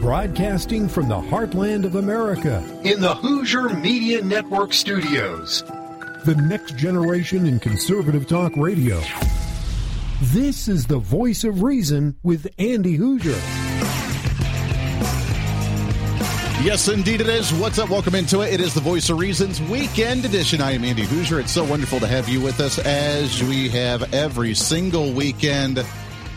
Broadcasting from the heartland of America in the Hooser Media Network studios. The next generation in conservative talk radio. This is the voice of reason with Andy Hooser. Yes, indeed it is. What's up? Welcome into it. It is the Voice of Reasons Weekend Edition. I am Andy Hooser. It's so wonderful to have you with us as we have every single weekend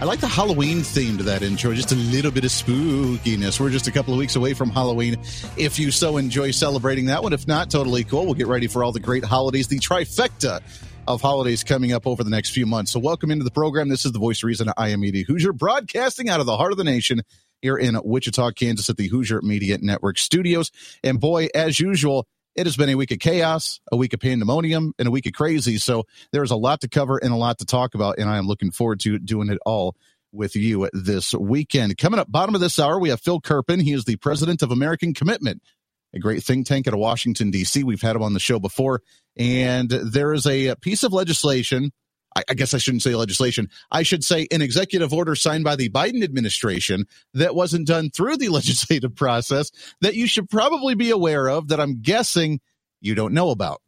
I like the Halloween theme to that intro, just a little bit of spookiness. We're just a couple of weeks away from Halloween. If you so enjoy celebrating that one, if not, totally cool. We'll get ready for all the great holidays, the trifecta of holidays coming up over the next few months. So, welcome into the program. This is the voice of reason. I am Andy Hooser, broadcasting out of the heart of the nation here in Wichita, Kansas, at the Hooser Media Network studios. And boy, as usual, it has been a week of chaos, a week of pandemonium, and a week of crazy. So there's a lot to cover and a lot to talk about, and I am looking forward to doing it all with you this weekend. Coming up, bottom of this hour, we have Phil Kerpen. He is the president of American Commitment, a great think tank out of Washington, D.C. We've had him on the show before, and there is a piece of legislation I, I guess I shouldn't say legislation. I should say an executive order signed by the Biden administration that wasn't done through the legislative process that you should probably be aware of that I'm guessing you don't know about.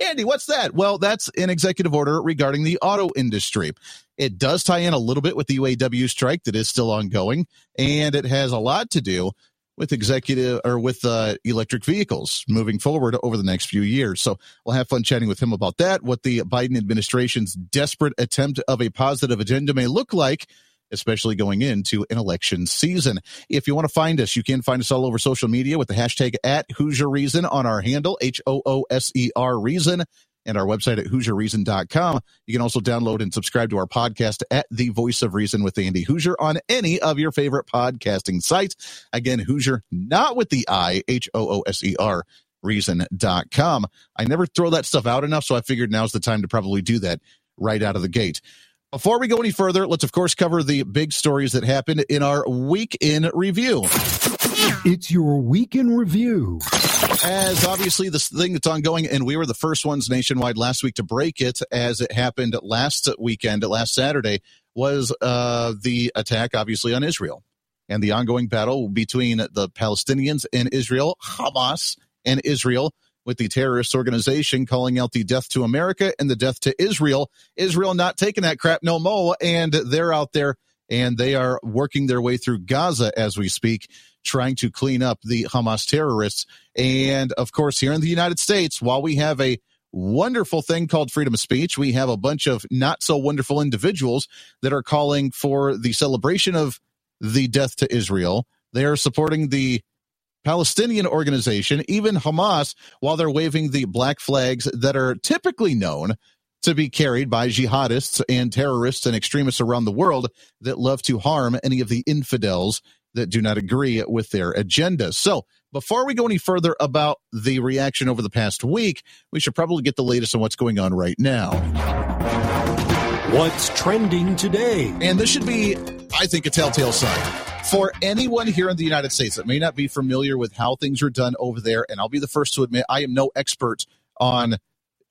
Andy, what's that? Well, that's an executive order regarding the auto industry. It does tie in a little bit with the UAW strike that is still ongoing, and it has a lot to do with executive or with uh, electric vehicles moving forward over the next few years. So we'll have fun chatting with him about that, what the Biden administration's desperate attempt of a positive agenda may look like. Especially going into an election season. If you want to find us, you can find us all over social media with the hashtag at Hooser Reason on our handle, H O O S E R Reason and our website at HooserReason.com. You can also download and subscribe to our podcast at The Voice of Reason with Andy Hooser on any of your favorite podcasting sites. Again, Hooser, not with the I, H O O S E R, reason.com. I never throw that stuff out enough, so I figured now's the time to probably do that right out of the gate. Before we go any further, let's of course cover the big stories that happened in our week in review. It's your week in review as obviously the thing that's ongoing, and we were the first ones nationwide last week to break it as it happened last weekend, last Saturday, was uh, the attack, obviously, on Israel and the ongoing battle between the Palestinians and Israel, Hamas and Israel, with the terrorist organization calling out the death to America and the death to Israel. Israel not taking that crap no more, and they're out there and they are working their way through Gaza as we speak trying to clean up the Hamas terrorists. And of course, here in the United States, while we have a wonderful thing called freedom of speech, we have a bunch of not so wonderful individuals that are calling for the celebration of the death to Israel. They are supporting the Palestinian organization, even Hamas, while they're waving the black flags that are typically known to be carried by jihadists and terrorists and extremists around the world that love to harm any of the infidels that do not agree with their agenda. So, before we go any further about the reaction over the past week, we should probably get the latest on what's going on right now. What's trending today? And this should be, I think, a telltale sign. For anyone here in the United States that may not be familiar with how things are done over there, and I'll be the first to admit I am no expert on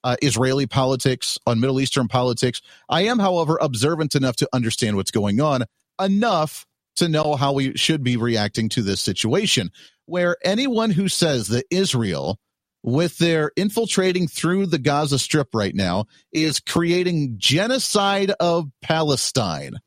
uh, Israeli politics, on Middle Eastern politics. I am, however, observant enough to understand what's going on, enough to know how we should be reacting to this situation. Where anyone who says that Israel, with their infiltrating through the Gaza Strip right now, is creating genocide of Palestine.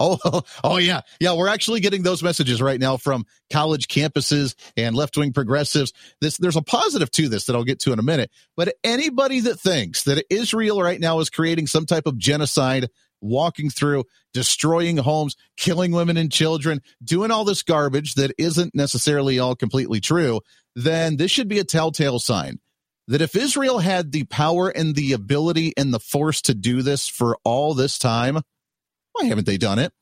Oh, oh yeah, yeah. We're actually getting those messages right now from college campuses and left-wing progressives. This, there's a positive to this that I'll get to in a minute. But anybody that thinks that Israel right now is creating some type of genocide walking through, destroying homes, killing women and children, doing all this garbage that isn't necessarily all completely true, then this should be a telltale sign that if Israel had the power and the ability and the force to do this for all this time, why haven't they done it?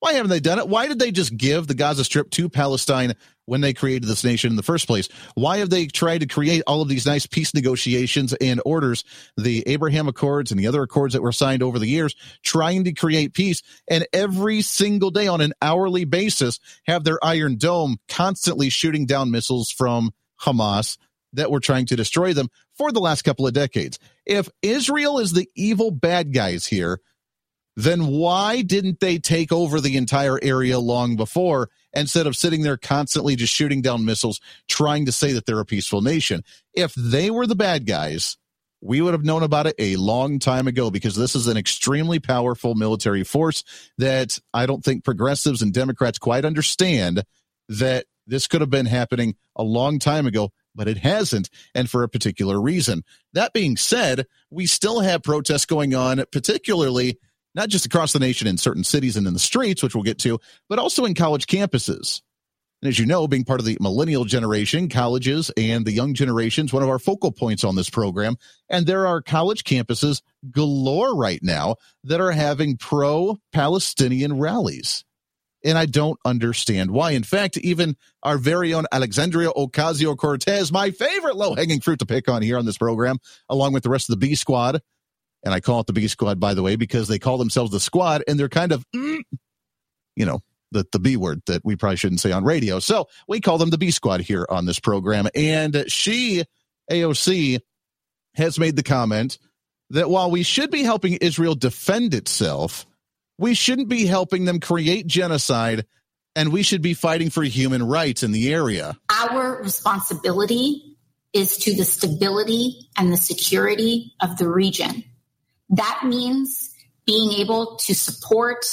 Why haven't they done it? Why did they just give the Gaza Strip to Palestine when they created this nation in the first place? Why have they tried to create all of these nice peace negotiations and orders, the Abraham Accords and the other accords that were signed over the years, trying to create peace? And every single day on an hourly basis, have their Iron Dome constantly shooting down missiles from Hamas that were trying to destroy them for the last couple of decades. If Israel is the evil bad guys here, then why didn't they take over the entire area long before instead of sitting there constantly just shooting down missiles, trying to say that they're a peaceful nation? If they were the bad guys, we would have known about it a long time ago because this is an extremely powerful military force that I don't think progressives and Democrats quite understand that this could have been happening a long time ago, but it hasn't, and for a particular reason. That being said, we still have protests going on, particularly not just across the nation in certain cities and in the streets, which we'll get to, but also in college campuses. And as you know, being part of the millennial generation, colleges and the young generations, one of our focal points on this program. And there are college campuses galore right now that are having pro Palestinian rallies. And I don't understand why. In fact, even our very own Alexandria Ocasio Cortez, my favorite low hanging fruit to pick on here on this program, along with the rest of the B squad. And I call it the B squad, by the way, because they call themselves the squad and they're kind of, mm, you know, the, the B word that we probably shouldn't say on radio. So we call them the B squad here on this program. And she, AOC, has made the comment that while we should be helping Israel defend itself, we shouldn't be helping them create genocide and we should be fighting for human rights in the area. Our responsibility is to the stability and the security of the region. That means being able to support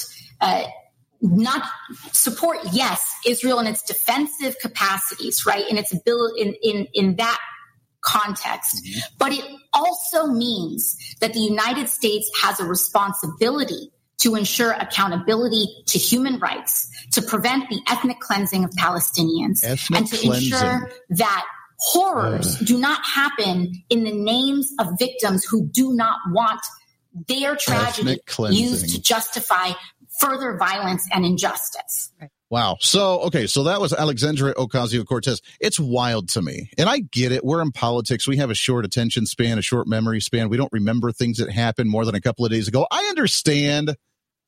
uh, not support yes israel in its defensive capacities right in its ability in in, in that context mm-hmm. but it also means that the united states has a responsibility to ensure accountability to human rights to prevent the ethnic cleansing of palestinians ethnic and to cleansing. ensure that horrors uh. do not happen in the names of victims who do not want their tragedy used to justify further violence and injustice. Wow. So, okay. So that was Alexandria Ocasio Cortez. It's wild to me. And I get it. We're in politics. We have a short attention span, a short memory span. We don't remember things that happened more than a couple of days ago. I understand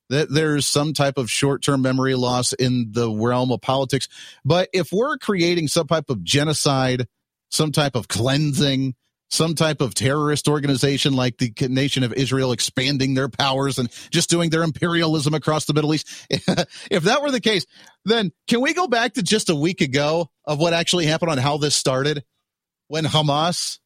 that there's some type of short term memory loss in the realm of politics. But if we're creating some type of genocide, some type of cleansing, some type of terrorist organization like the nation of Israel expanding their powers and just doing their imperialism across the Middle East. if that were the case, then can we go back to just a week ago of what actually happened on how this started when Hamas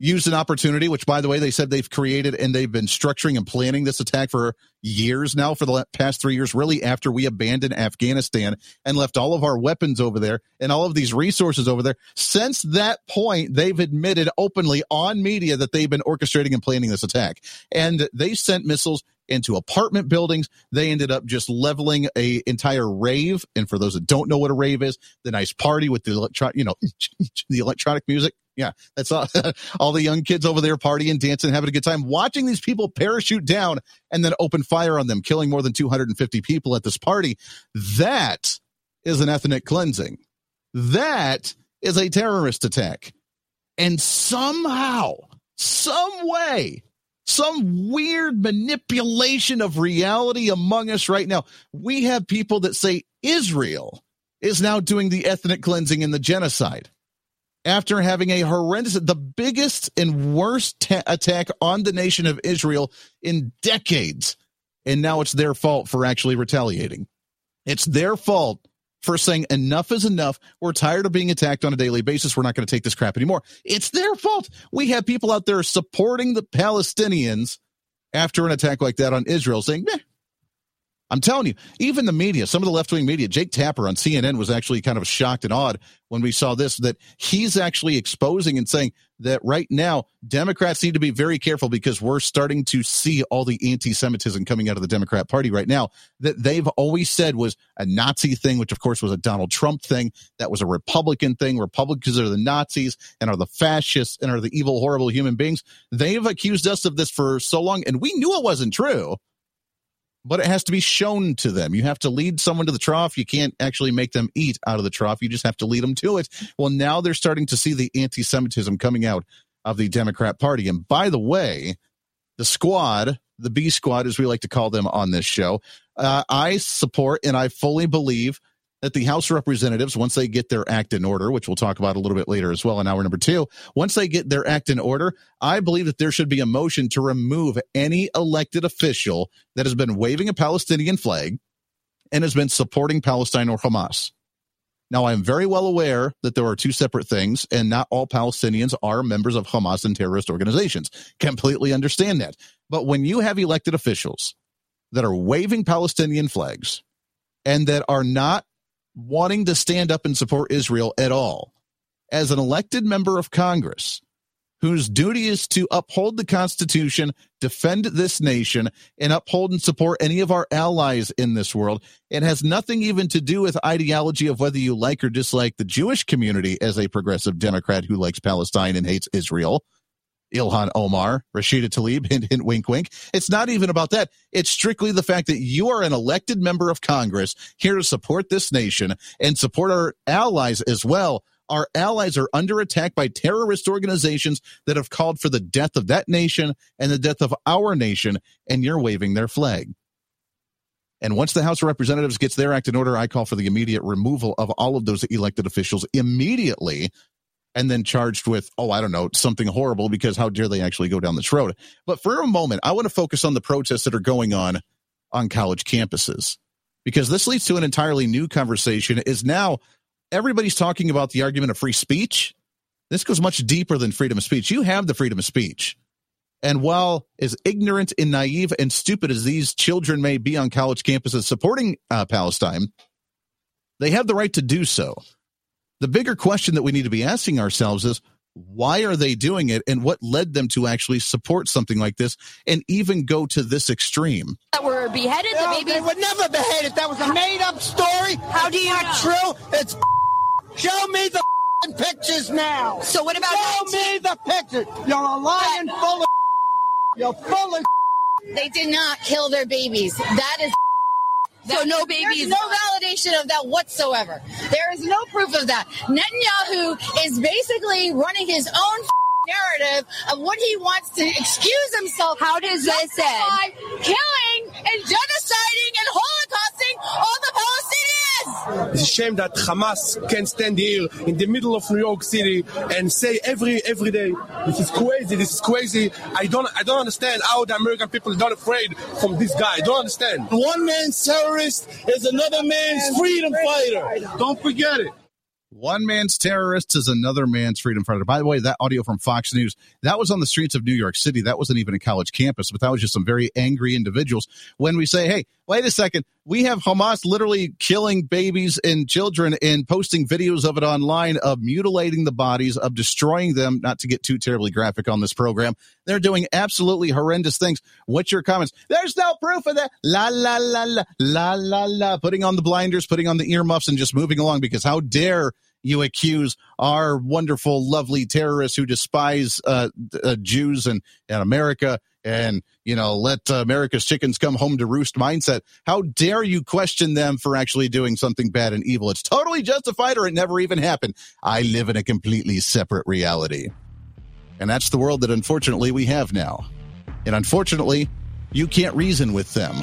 used an opportunity, which by the way, they said they've created and they've been structuring and planning this attack for years now, for the past three years, really after we abandoned Afghanistan and left all of our weapons over there and all of these resources over there. Since that point, they've admitted openly on media that they've been orchestrating and planning this attack. And they sent missiles into apartment buildings. They ended up just leveling a entire rave. And for those that don't know what a rave is, the nice party with the electro, you know, the electronic music yeah, that's all, all the young kids over there partying, dancing, having a good time, watching these people parachute down and then open fire on them, killing more than 250 people at this party. That is an ethnic cleansing. That is a terrorist attack. And somehow, some way, some weird manipulation of reality among us right now, we have people that say Israel is now doing the ethnic cleansing and the genocide after having a horrendous, the biggest and worst ta- attack on the nation of Israel in decades. And now it's their fault for actually retaliating. It's their fault for saying enough is enough. We're tired of being attacked on a daily basis. We're not going to take this crap anymore. It's their fault. We have people out there supporting the Palestinians after an attack like that on Israel saying, I'm telling you, even the media, some of the left wing media, Jake Tapper on CNN was actually kind of shocked and awed when we saw this, that he's actually exposing and saying that right now, Democrats need to be very careful because we're starting to see all the anti Semitism coming out of the Democrat Party right now that they've always said was a Nazi thing, which of course was a Donald Trump thing. That was a Republican thing. Republicans are the Nazis and are the fascists and are the evil, horrible human beings. They've accused us of this for so long, and we knew it wasn't true but it has to be shown to them. You have to lead someone to the trough. You can't actually make them eat out of the trough. You just have to lead them to it. Well, now they're starting to see the anti Semitism coming out of the Democrat Party. And by the way, the squad, the B squad, as we like to call them on this show, uh, I support and I fully believe that the House Representatives, once they get their act in order, which we'll talk about a little bit later as well in hour number two, once they get their act in order, I believe that there should be a motion to remove any elected official that has been waving a Palestinian flag and has been supporting Palestine or Hamas. Now, I'm very well aware that there are two separate things, and not all Palestinians are members of Hamas and terrorist organizations. Completely understand that. But when you have elected officials that are waving Palestinian flags and that are not wanting to stand up and support Israel at all. As an elected member of Congress, whose duty is to uphold the Constitution, defend this nation, and uphold and support any of our allies in this world. It has nothing even to do with ideology of whether you like or dislike the Jewish community as a progressive Democrat who likes Palestine and hates Israel. Ilhan Omar, Rashida Tlaib, hint, hint, wink, wink. It's not even about that. It's strictly the fact that you are an elected member of Congress here to support this nation and support our allies as well. Our allies are under attack by terrorist organizations that have called for the death of that nation and the death of our nation, and you're waving their flag. And once the House of Representatives gets their act in order, I call for the immediate removal of all of those elected officials immediately and then charged with, oh, I don't know, something horrible because how dare they actually go down this road. But for a moment, I want to focus on the protests that are going on on college campuses because this leads to an entirely new conversation is now everybody's talking about the argument of free speech. This goes much deeper than freedom of speech. You have the freedom of speech. And while as ignorant and naive and stupid as these children may be on college campuses supporting uh, Palestine, they have the right to do so. The bigger question that we need to be asking ourselves is why are they doing it and what led them to actually support something like this and even go to this extreme? That were beheaded? No, the they were never beheaded. That was a made up story. How do you not know? true? It's show me the pictures now. So what about Show 19 me the pictures. You're a lying full of You're full of They did not kill their babies. That is So no There's babies. no validation of that whatsoever. There is no proof of that. Netanyahu is basically running his own narrative of what he wants to excuse himself. How does this end? killing and genociding and holocausting all the Palestinians. It's a shame that Hamas can stand here in the middle of New York City and say every every day, "This is crazy. This is crazy." I don't I don't understand how the American people are not afraid from this guy. I don't understand. one man's terrorist is another man's freedom fighter. Don't forget it. One man's terrorist is another man's freedom fighter. By the way, that audio from Fox News, that was on the streets of New York City. That wasn't even a college campus, but that was just some very angry individuals. When we say, hey, wait a second, we have Hamas literally killing babies and children and posting videos of it online of mutilating the bodies, of destroying them, not to get too terribly graphic on this program. They're doing absolutely horrendous things. What's your comments? There's no proof of that. La, la, la, la, la, la, la. Putting on the blinders, putting on the earmuffs, and just moving along because how dare you accuse our wonderful, lovely terrorists who despise uh, uh, Jews and, and America and, you know, let America's chickens come home to roost mindset. How dare you question them for actually doing something bad and evil? It's totally justified or it never even happened. I live in a completely separate reality. And that's the world that unfortunately we have now. And unfortunately, you can't reason with them.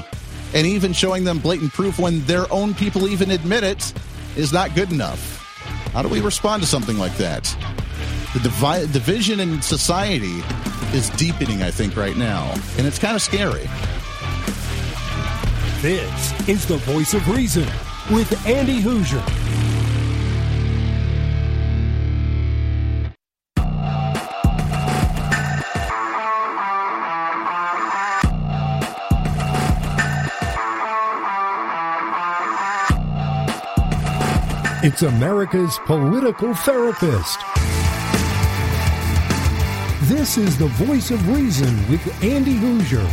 And even showing them blatant proof when their own people even admit it is not good enough. How do we respond to something like that? The divi- division in society is deepening, I think, right now. And it's kind of scary. This is the voice of reason with Andy Hooser. It's America's political therapist. This is the voice of reason with Andy Hooser.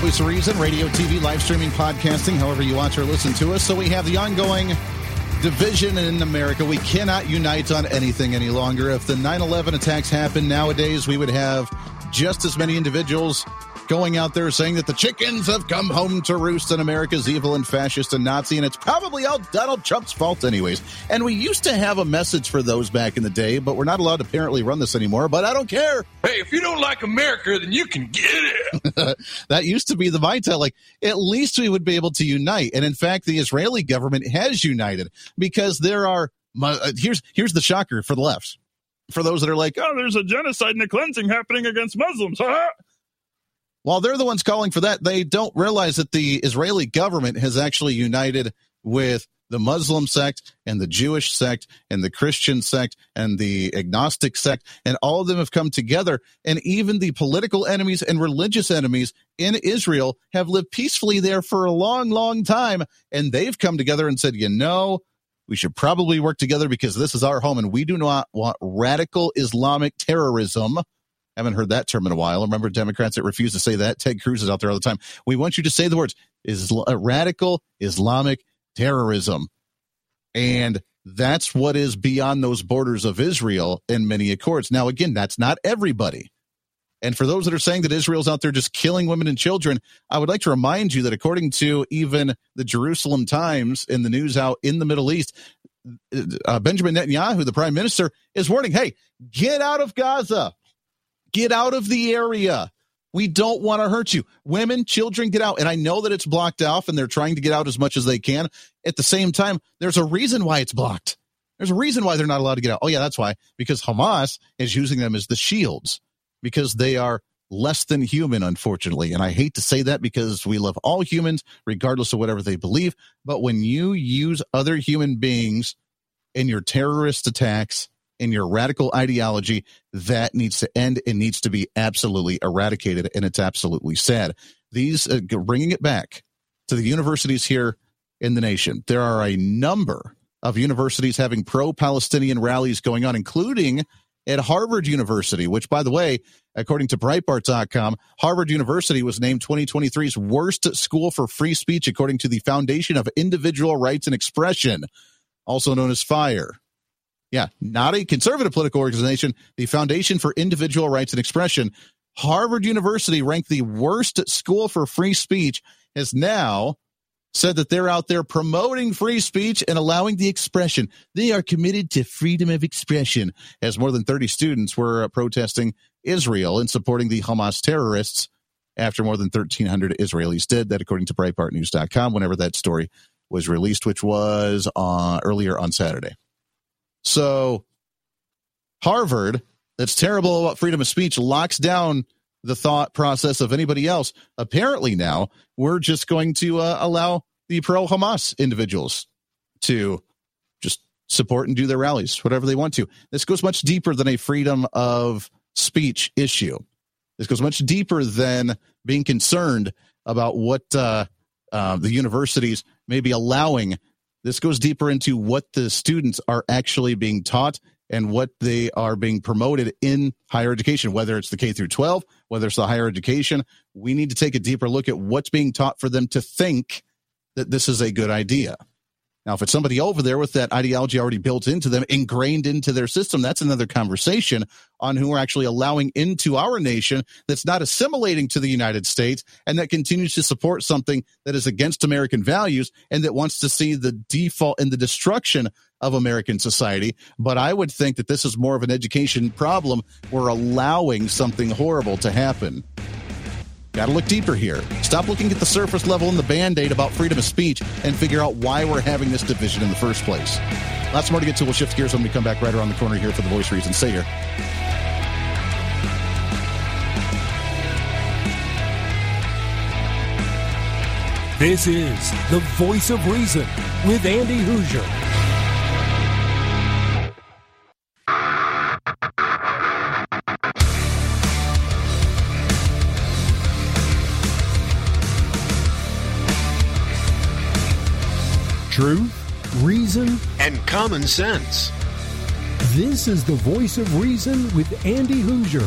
Voice of Reason, radio, TV, live streaming, podcasting, however you watch or listen to us. So we have the ongoing division in America. We cannot unite on anything any longer. If the 9 11 attacks happened nowadays, we would have just as many individuals going out there saying that the chickens have come home to roost and America's evil and fascist and Nazi, and it's probably all Donald Trump's fault, anyways. And we used to have a message for those back in the day, but we're not allowed to apparently run this anymore. But I don't care. Hey, if you don't like America, then you can get it. that used to be the mindset. Like, at least we would be able to unite. And in fact, the Israeli government has united because there are. Uh, here's here's the shocker for the left. For those that are like, oh, there's a genocide and a cleansing happening against Muslims. While they're the ones calling for that, they don't realize that the Israeli government has actually united with the Muslim sect and the Jewish sect and the Christian sect and the agnostic sect, and all of them have come together. And even the political enemies and religious enemies in Israel have lived peacefully there for a long, long time. And they've come together and said, you know, we should probably work together because this is our home and we do not want radical Islamic terrorism haven't heard that term in a while. Remember Democrats that refuse to say that? Ted Cruz is out there all the time. We want you to say the words Isla- uh, radical Islamic terrorism. And that's what is beyond those borders of Israel in many accords. Now, again, that's not everybody. And for those that are saying that Israel's out there just killing women and children, I would like to remind you that according to even the Jerusalem Times in the news out in the Middle East, uh, Benjamin Netanyahu, the prime minister, is warning, hey, get out of Gaza. Get out of the area. We don't want to hurt you. Women, children, get out. And I know that it's blocked off and they're trying to get out as much as they can. At the same time, there's a reason why it's blocked. There's a reason why they're not allowed to get out. Oh, yeah, that's why. Because Hamas is using them as the shields because they are less than human, unfortunately. And I hate to say that because we love all humans, regardless of whatever they believe. But when you use other human beings in your terrorist attacks, in your radical ideology, that needs to end. It needs to be absolutely eradicated. And it's absolutely sad. These, uh, bringing it back to the universities here in the nation, there are a number of universities having pro Palestinian rallies going on, including at Harvard University, which, by the way, according to Breitbart.com, Harvard University was named 2023's worst school for free speech, according to the Foundation of Individual Rights and Expression, also known as FIRE. Yeah, not a conservative political organization, the Foundation for Individual Rights and Expression. Harvard University, ranked the worst school for free speech, has now said that they're out there promoting free speech and allowing the expression. They are committed to freedom of expression, as more than 30 students were uh, protesting Israel and supporting the Hamas terrorists after more than 1,300 Israelis did. That, according to BreitbartNews.com, whenever that story was released, which was uh, earlier on Saturday. So Harvard, that's terrible about freedom of speech, locks down the thought process of anybody else. Apparently now we're just going to uh, allow the pro Hamas individuals to just support and do their rallies, whatever they want to. This goes much deeper than a freedom of speech issue. This goes much deeper than being concerned about what uh, uh, the universities may be allowing this goes deeper into what the students are actually being taught and what they are being promoted in higher education, whether it's the K through 12, whether it's the higher education. We need to take a deeper look at what's being taught for them to think that this is a good idea. Now, if it's somebody over there with that ideology already built into them, ingrained into their system, that's another conversation on who we're actually allowing into our nation that's not assimilating to the United States and that continues to support something that is against American values and that wants to see the default and the destruction of American society. But I would think that this is more of an education problem. We're allowing something horrible to happen. Got to look deeper here. Stop looking at the surface level and the band aid about freedom of speech and figure out why we're having this division in the first place. Lots more to get to. We'll shift gears when we come back right around the corner here for the voice reason. Stay here. This is the voice of reason with Andy Hooser. Truth, reason, and common sense. This is the voice of reason with Andy Hooser.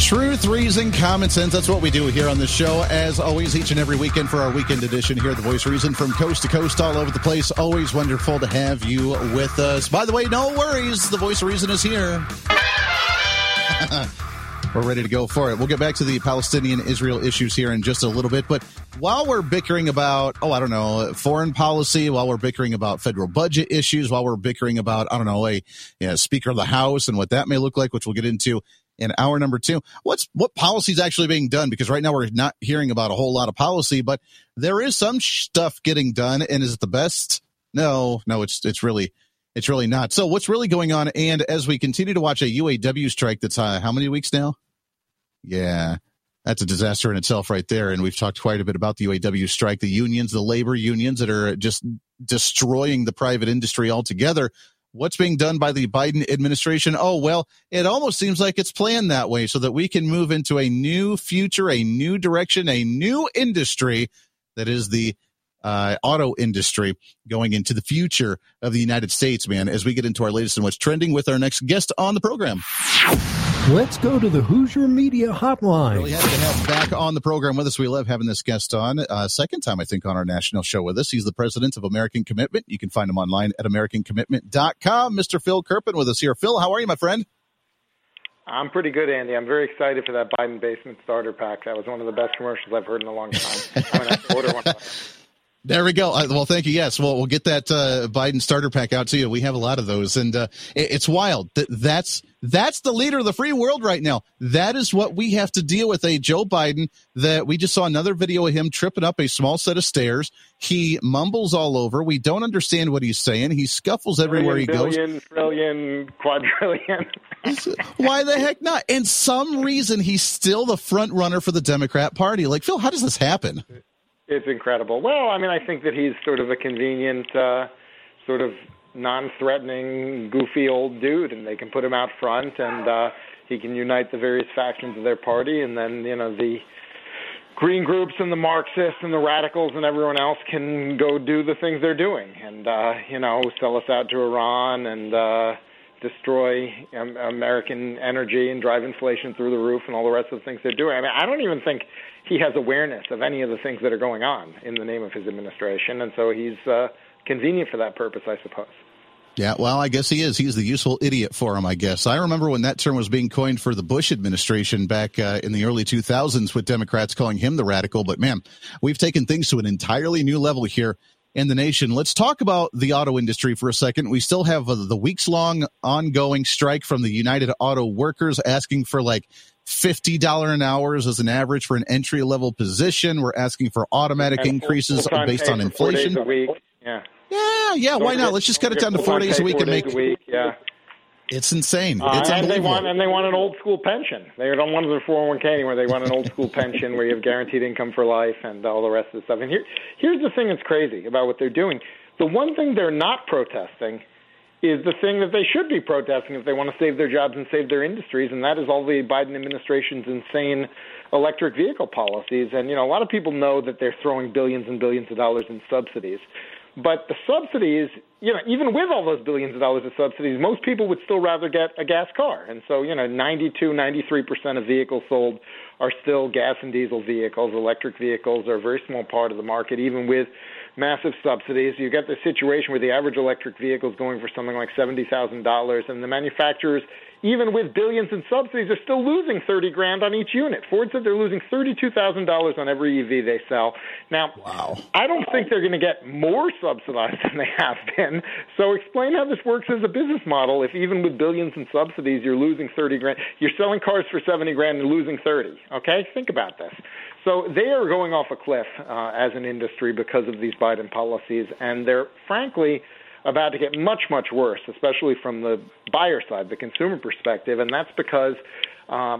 Truth, reason, common sense. That's what we do here on the show. As always, each and every weekend for our weekend edition here, the Voice of Reason from coast to coast, all over the place. Always wonderful to have you with us. By the way, no worries. The Voice of Reason is here. We're ready to go for it. We'll get back to the Palestinian Israel issues here in just a little bit. But while we're bickering about, oh, I don't know, foreign policy, while we're bickering about federal budget issues, while we're bickering about, I don't know, a you know, Speaker of the House and what that may look like, which we'll get into in hour number two, what's what policy is actually being done? Because right now we're not hearing about a whole lot of policy, but there is some stuff getting done. And is it the best? No, no, it's it's really it's really not. So what's really going on? And as we continue to watch a UAW strike that's uh, how many weeks now? Yeah, that's a disaster in itself right there. And we've talked quite a bit about the UAW strike, the unions, the labor unions that are just destroying the private industry altogether. What's being done by the Biden administration? Oh, well, it almost seems like it's planned that way so that we can move into a new future, a new direction, a new industry that is the uh, auto industry going into the future of the United States, man, as we get into our latest and what's trending with our next guest on the program. Let's go to the Hooser Media Hotline. Really happy to have back on the program with us. We love having this guest on. Uh, second time, I think, on our national show with us. He's the president of American Commitment. You can find him online at AmericanCommitment.com. Mr. Phil Kerpen with us here. Phil, how are you, my friend? I'm pretty good, Andy. I'm very excited for that Biden basement starter pack. That was one of the best commercials I've heard in a long time. I'm going to order one. There we go. Uh, well, thank you. Yes, well, we'll get that uh, Biden starter pack out to you. We have a lot of those, and uh, it, it's wild. That that's that's the leader of the free world right now. That is what we have to deal with. A Joe Biden that we just saw another video of him tripping up a small set of stairs. He mumbles all over. We don't understand what he's saying. He scuffles everywhere billion, he goes. Trillion, trillion, quadrillion. Why the heck not? And some reason he's still the front runner for the Democrat Party. Like Phil, how does this happen? It's incredible. Well, I mean, I think that he's sort of a convenient, uh, sort of non-threatening, goofy old dude, and they can put him out front, and uh, he can unite the various factions of their party, and then you know the green groups and the Marxists and the radicals and everyone else can go do the things they're doing, and uh, you know sell us out to Iran and. uh destroy um, American energy and drive inflation through the roof and all the rest of the things they're doing. I mean, I don't even think he has awareness of any of the things that are going on in the name of his administration, and so he's uh, convenient for that purpose, I suppose. Yeah, well, I guess he is. He's the useful idiot for him, I guess. I remember when that term was being coined for the Bush administration back uh, in the early 2000s with Democrats calling him the radical. But man, we've taken things to an entirely new level here in the nation. Let's talk about the auto industry for a second. We still have uh, the weeks long ongoing strike from the United Auto Workers asking for like $50 an hour as an average for an entry level position. We're asking for automatic And increases based on for four days inflation. Yeah. Yeah, yeah, why not? Let's just cut it down to four days a week and make a week. Yeah. it's insane. Uh, It's and they want and they want an old school pension. They don't want their 401k anymore. They want an old school pension where you have guaranteed income for life and all the rest of the stuff. And here, here's the thing that's crazy about what they're doing. The one thing they're not protesting is the thing that they should be protesting if they want to save their jobs and save their industries, and that is all the Biden administration's insane electric vehicle policies. And you know, a lot of people know that they're throwing billions and billions of dollars in subsidies. But the subsidies, you know, even with all those billions of dollars of subsidies, most people would still rather get a gas car. And so, you know, 92, 93% of vehicles sold are still gas and diesel vehicles. Electric vehicles are a very small part of the market, even with massive subsidies. You get the situation where the average electric vehicle is going for something like $70,000, and the manufacturers, even with billions in subsidies, are still losing 30 grand on each unit. Ford said they're losing $32,000 on every EV they sell. Now, wow. I don't think they're going to get more subsidized than they have been. So explain how this works as a business model. If even with billions in subsidies, you're losing 30 grand, you're selling cars for 70 grand and losing 30. Okay, think about this. So they are going off a cliff uh, as an industry because of these Biden policies, and they're frankly about to get much, much worse, especially from the buyer side, the consumer perspective, and that's because. Uh,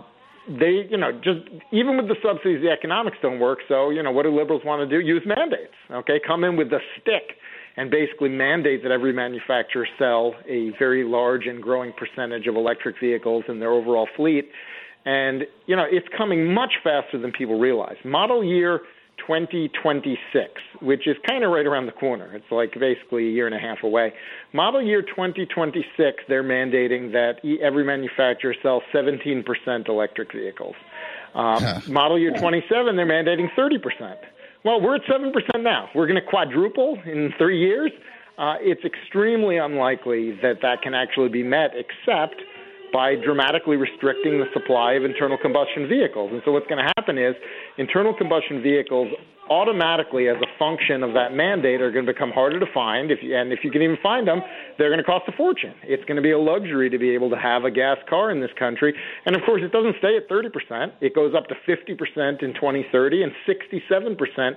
they, you know, just even with the subsidies, the economics don't work. So, you know, what do liberals want to do? Use mandates. Okay, come in with the stick and basically mandate that every manufacturer sell a very large and growing percentage of electric vehicles in their overall fleet. And, you know, it's coming much faster than people realize. Model year 2026, which is kind of right around the corner. It's like basically a year and a half away. Model year 2026, they're mandating that every manufacturer sell 17% electric vehicles. Um, Model year 27, they're mandating 30%. Well, we're at 7% now. We're going to quadruple in three years. Uh, it's extremely unlikely that that can actually be met, except by dramatically restricting the supply of internal combustion vehicles. And so what's going to happen is internal combustion vehicles automatically, as a function of that mandate, are going to become harder to find. If you, and if you can even find them, they're going to cost a fortune. It's going to be a luxury to be able to have a gas car in this country. And of course, it doesn't stay at 30%. It goes up to 50% in 2030 and 67%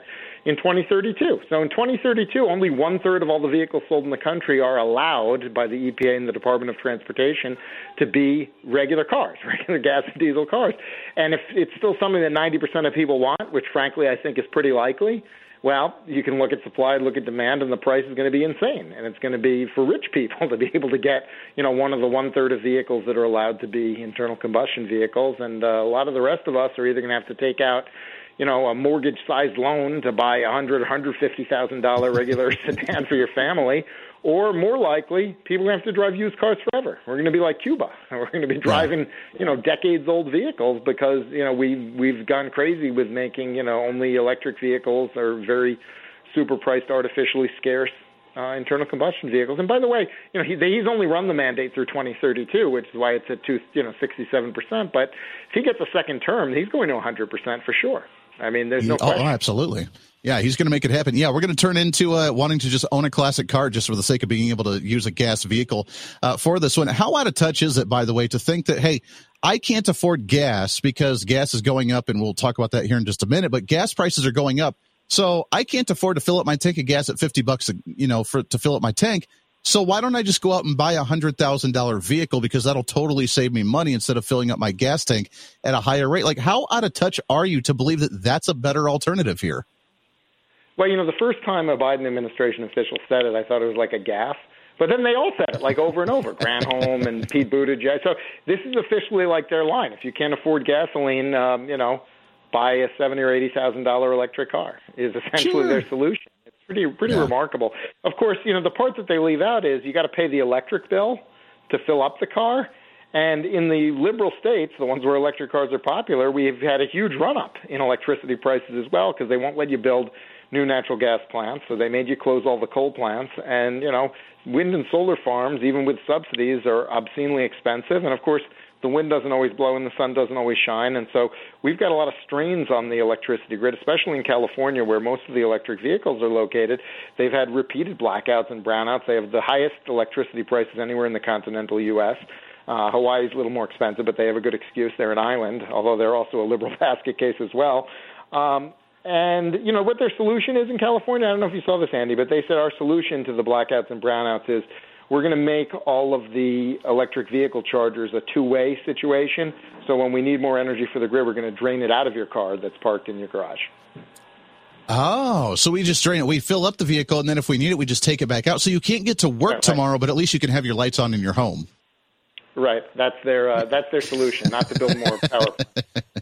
in 2032. So in 2032, only one third of all the vehicles sold in the country are allowed by the EPA and the Department of Transportation to be regular cars, regular gas and diesel cars. And if it's still something that 90% of people want, which frankly I think is pretty likely, well, you can look at supply, look at demand, and the price is going to be insane. And it's going to be for rich people to be able to get, you know, one of the one third of vehicles that are allowed to be internal combustion vehicles. And uh, a lot of the rest of us are either going to have to take out you know, a mortgage-sized loan to buy a hundred, hundred fifty thousand dollar regular sedan for your family, or more likely, people are going to have to drive used cars forever. We're going to be like Cuba. We're going to be driving, you know, decades-old vehicles because you know we've we've gone crazy with making you know only electric vehicles or very super priced, artificially scarce uh, internal combustion vehicles. And by the way, you know, he, he's only run the mandate through 2032, which is why it's at two, you know, 67%. But if he gets a second term, he's going to 100% for sure. I mean, there's no oh, question. Oh, absolutely. Yeah, he's going to make it happen. Yeah, we're going to turn into uh, wanting to just own a classic car just for the sake of being able to use a gas vehicle uh, for this one. How out of touch is it, by the way, to think that, hey, I can't afford gas because gas is going up, and we'll talk about that here in just a minute, but gas prices are going up. So I can't afford to fill up my tank of gas at 50 bucks, you know, for to fill up my tank. So why don't I just go out and buy a hundred thousand dollar vehicle because that'll totally save me money instead of filling up my gas tank at a higher rate? Like, how out of touch are you to believe that that's a better alternative here? Well, you know, the first time a Biden administration official said it, I thought it was like a gaffe. But then they all said it like over and over. Granholm and Pete Buttigieg. So this is officially like their line. If you can't afford gasoline, um, you know, buy a seventy or eighty thousand dollar electric car is essentially sure. their solution pretty pretty yeah. remarkable. Of course, you know the part that they leave out is you got to pay the electric bill to fill up the car. And in the liberal states, the ones where electric cars are popular, we've had a huge run up in electricity prices as well because they won't let you build new natural gas plants. So they made you close all the coal plants. And, you know, wind and solar farms, even with subsidies, are obscenely expensive. And of course, the wind doesn't always blow and the sun doesn't always shine. And so we've got a lot of strains on the electricity grid, especially in California, where most of the electric vehicles are located. They've had repeated blackouts and brownouts. They have the highest electricity prices anywhere in the continental U.S. Uh, Hawaii's a little more expensive, but they have a good excuse. They're an island, although they're also a liberal basket case as well. Um, and you know what their solution is in California. I don't know if you saw this, Andy, but they said our solution to the blackouts and brownouts is we're going to make all of the electric vehicle chargers a two-way situation. So when we need more energy for the grid, we're going to drain it out of your car that's parked in your garage. Oh, so we just drain it. We fill up the vehicle, and then if we need it, we just take it back out. So you can't get to work right. tomorrow, but at least you can have your lights on in your home. Right. That's their uh, that's their solution, not to build more power.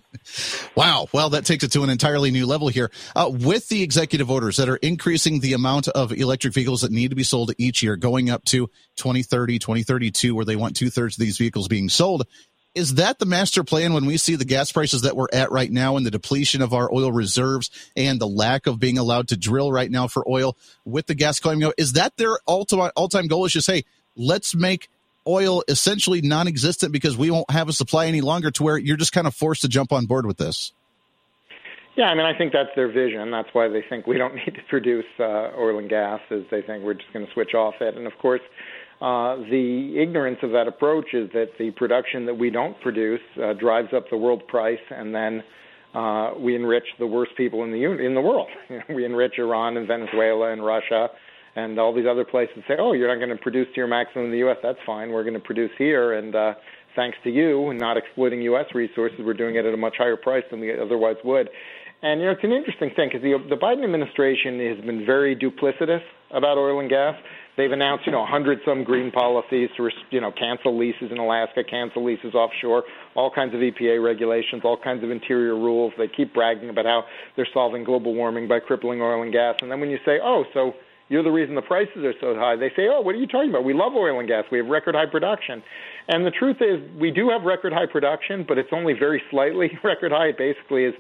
Wow. Well, that takes it to an entirely new level here. Uh, with the executive orders that are increasing the amount of electric vehicles that need to be sold each year, going up to 2030, 2032, where they want two thirds of these vehicles being sold. Is that the master plan when we see the gas prices that we're at right now and the depletion of our oil reserves and the lack of being allowed to drill right now for oil with the gas coming out? Is that their ultimate all-time goal is just, hey, let's make oil essentially non-existent because we won't have a supply any longer to where you're just kind of forced to jump on board with this? Yeah, I mean, I think that's their vision. That's why they think we don't need to produce uh, oil and gas, is they think we're just going to switch off it. And of course, uh, the ignorance of that approach is that the production that we don't produce uh, drives up the world price, and then uh, we enrich the worst people in the in the world. we enrich Iran and Venezuela and Russia and all these other places say, "Oh, you're not going to produce to your maximum in the U.S. That's fine. We're going to produce here, and uh, thanks to you not exploiting U.S. resources, we're doing it at a much higher price than we otherwise would." And you know, it's an interesting thing because the, the Biden administration has been very duplicitous about oil and gas. They've announced, you know, a 100 some green policies to, you know, cancel leases in Alaska, cancel leases offshore, all kinds of EPA regulations, all kinds of interior rules. They keep bragging about how they're solving global warming by crippling oil and gas. And then when you say, oh, so you're the reason the prices are so high. They say, oh, what are you talking about? We love oil and gas. We have record high production. And the truth is, we do have record high production, but it's only very slightly record high. It basically is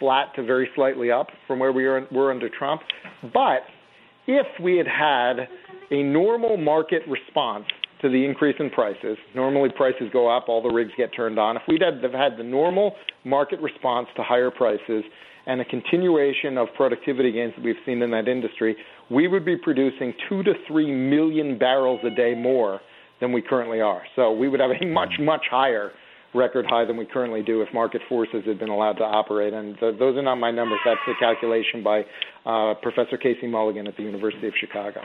flat to very slightly up from where we were under Trump. But if we had had a normal market response to the increase in prices. Normally, prices go up, all the rigs get turned on. If we'd have had the normal market response to higher prices and a continuation of productivity gains that we've seen in that industry, we would be producing two to three million barrels a day more than we currently are. So we would have a much, much higher record high than we currently do if market forces had been allowed to operate. And th- those are not my numbers. That's the calculation by uh, Professor Casey Mulligan at the University of Chicago.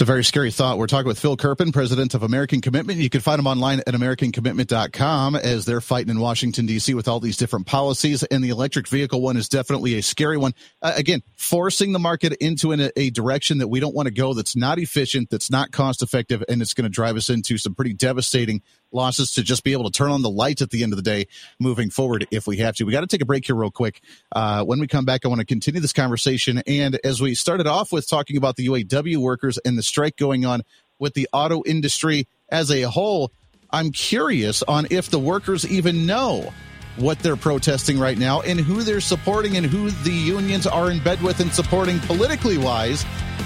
It's a very scary thought. We're talking with Phil Kerpen, president of American Commitment. You can find him online at AmericanCommitment.com as they're fighting in Washington, D.C. with all these different policies. And the electric vehicle one is definitely a scary one. Uh, again, forcing the market into an, a direction that we don't want to go, that's not efficient, that's not cost effective, and it's going to drive us into some pretty devastating losses to just be able to turn on the lights at the end of the day moving forward if we have to. We got to take a break here real quick. Uh, when we come back, I want to continue this conversation. And as we started off with talking about the UAW workers and the strike going on with the auto industry as a whole, I'm curious on if the workers even know what they're protesting right now and who they're supporting and who the unions are in bed with and supporting politically wise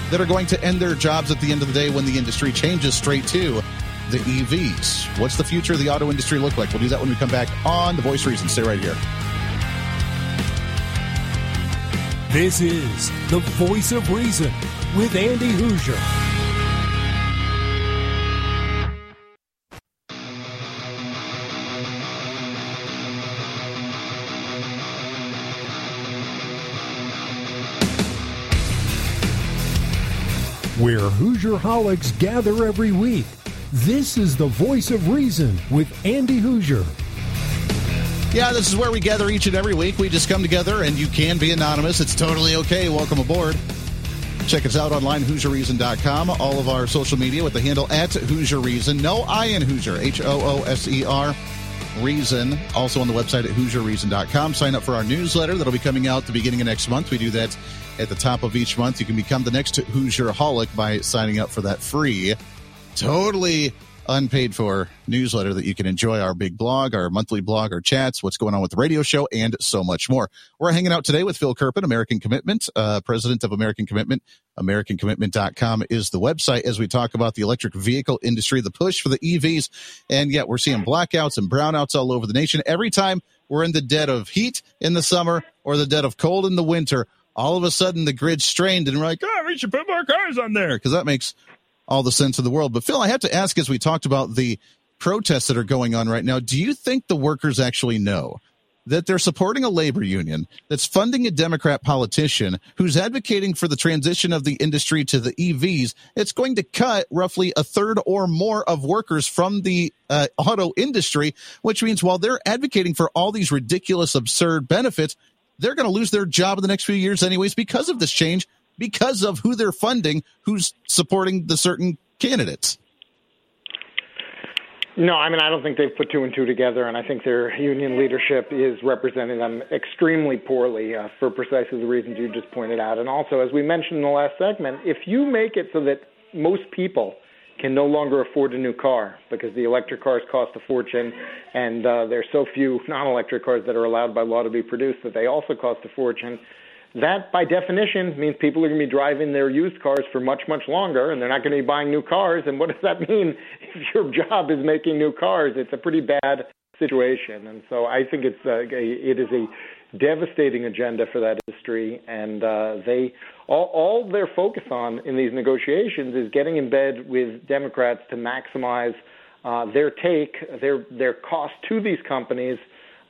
that are going to end their jobs at the end of the day when the industry changes straight to the EVs. What's the future of the auto industry look like? We'll do that when we come back on The Voice Reason. Stay right here. This is The Voice of Reason with Andy Hooser. Where Hooser Holics gather every week. This is the voice of reason with Andy Hooser. Yeah, this is where we gather each and every week. We just come together, and you can be anonymous. It's totally okay. Welcome aboard. Check us out online, HooserReason.com. All of our social media with the handle at Hooser Reason. No I in Hooser, H O O S E R Reason. Also on the website at HooserReason.com. Sign up for our newsletter that'll be coming out the beginning of next month. We do that at the top of each month. You can become the next Hooser Holic by signing up for that free, totally unpaid for newsletter that you can enjoy our big blog, our monthly blog, our chats, what's going on with the radio show, and so much more. We're hanging out today with Phil Kerpen, American Commitment, uh, president of American Commitment. AmericanCommitment.com is the website as we talk about the electric vehicle industry, the push for the EVs. And yet we're seeing blackouts and brownouts all over the nation. Every time we're in the dead of heat in the summer or the dead of cold in the winter, all of a sudden the grid strained and we're like, oh, we should put more cars on there because that makes all the sense of the world. But Phil, I have to ask, as we talked about the protests that are going on right now, do you think the workers actually know that they're supporting a labor union that's funding a Democrat politician who's advocating for the transition of the industry to the EVs? It's going to cut roughly a third or more of workers from the uh, auto industry, which means while they're advocating for all these ridiculous, absurd benefits, they're going to lose their job in the next few years anyways because of this change because of who they're funding, who's supporting the certain candidates. No, I mean, I don't think they've put two and two together, and I think their union leadership is representing them extremely poorly uh, for precisely the reasons you just pointed out. And also, as we mentioned in the last segment, if you make it so that most people can no longer afford a new car because the electric cars cost a fortune, and uh, there's so few non electric cars that are allowed by law to be produced that they also cost a fortune that by definition means people are going to be driving their used cars for much much longer and they're not going to be buying new cars. And what does that mean if your job is making new cars? It's a pretty bad situation. And so i think it's a, it is a devastating agenda for that industry. And uh, they all, all they're focused on in these negotiations is getting in bed with democrats to maximize uh, their take their their cost to these companies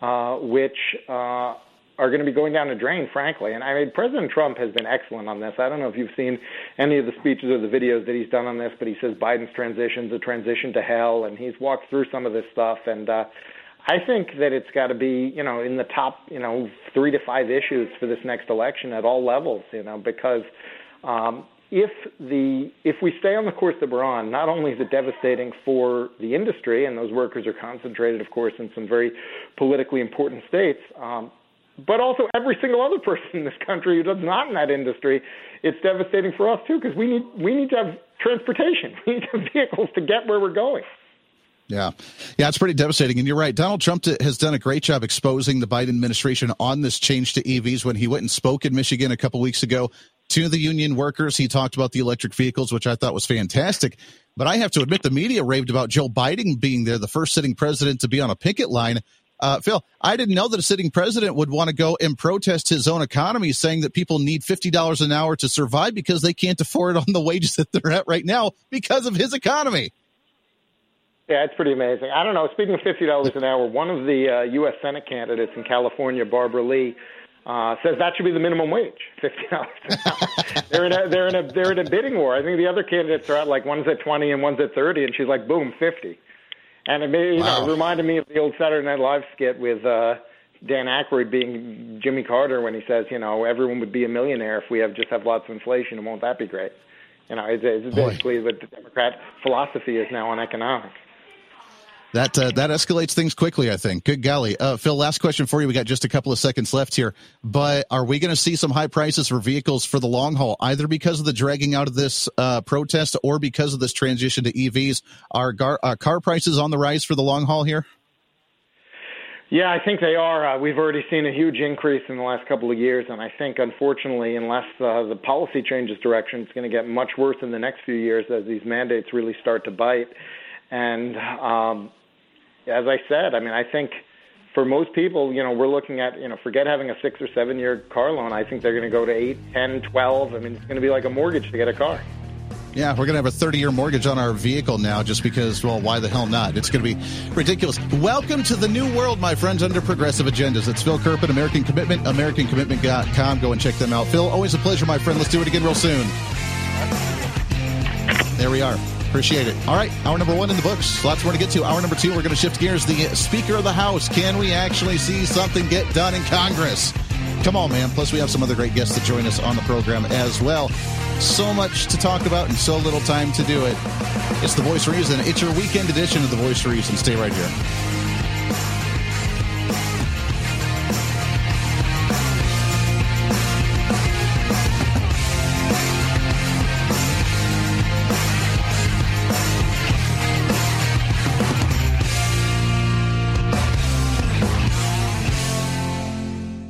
uh, which uh, are going to be going down the drain, frankly. And I mean, President Trump has been excellent on this. I don't know if you've seen any of the speeches or the videos that he's done on this, but he says Biden's transition's a transition to hell, and he's walked through some of this stuff. And uh, I think that it's got to be, you know, in the top, you know, three to five issues for this next election at all levels, you know, because. Um, if the if we stay on the course that we're on, not only is it devastating for the industry, and those workers are concentrated, of course, in some very politically important states, um, but also every single other person in this country who does not in that industry. It's devastating for us too because we need we need to have transportation. We need to have vehicles to get where we're going. Yeah. Yeah, it's pretty devastating. And you're right. Donald Trump has done a great job exposing the Biden administration on this change to EVs when he went and spoke in Michigan a couple weeks ago. to the union workers. He talked about the electric vehicles, which I thought was fantastic. But I have to admit, the media raved about Joe Biden being there, the first sitting president to be on a picket line. Uh, Phil, I didn't know that a sitting president would want to go and protest his own economy, saying that people need $50 an hour to survive because they can't afford on the wages that they're at right now because of his economy. Yeah, it's pretty amazing. I don't know. Speaking of fifty dollars an hour, one of the uh, U.S. Senate candidates in California, Barbara Lee, uh, says that should be the minimum wage, fifty dollars an hour. they're in a they're in a they're in a bidding war. I think the other candidates are at like one's at twenty and one's at thirty, and she's like, boom, fifty. And it, made, you Wow. know, it reminded me of the old Saturday Night Live skit with uh, Dan Aykroyd being Jimmy Carter when he says, you know, everyone would be a millionaire if we have just have lots of inflation, and won't that be great? You know, it's, it's basically what the Democrat philosophy is now on economics. That uh, that escalates things quickly, I think. Good golly, uh, Phil. Last question for you. We got just a couple of seconds left here, but are we going to see some high prices for vehicles for the long haul, either because of the dragging out of this uh, protest or because of this transition to EVs? Are gar- uh, car prices on the rise for the long haul here? Yeah, I think they are. Uh, we've already seen a huge increase in the last couple of years, and I think, unfortunately, unless uh, the policy changes direction, it's going to get much worse in the next few years as these mandates really start to bite. And um, as I said, I mean, I think for most people, you know, we're looking at, you know, forget having a six or seven year car loan. I think they're going to go to eight, ten, twelve. I mean, it's going to be like a mortgage to get a car. Yeah, we're going to have a 30 year mortgage on our vehicle now just because, well, why the hell not? It's going to be ridiculous. Welcome to the new world, my friends, under progressive agendas. It's Phil Kerpen, American Commitment, AmericanCommitment.com. Go and check them out. Phil, always a pleasure, my friend. Let's do it again real soon. There we are. Appreciate it. All right, hour number one in the books. Lots more to get to. Hour number two, we're going to shift gears. The Speaker of the House. Can we actually see something get done in Congress? Come on, man. Plus, we have some other great guests to join us on the program as well. So much to talk about and so little time to do it. It's the Voice Reason. It's your weekend edition of the Voice Reason. Stay right here.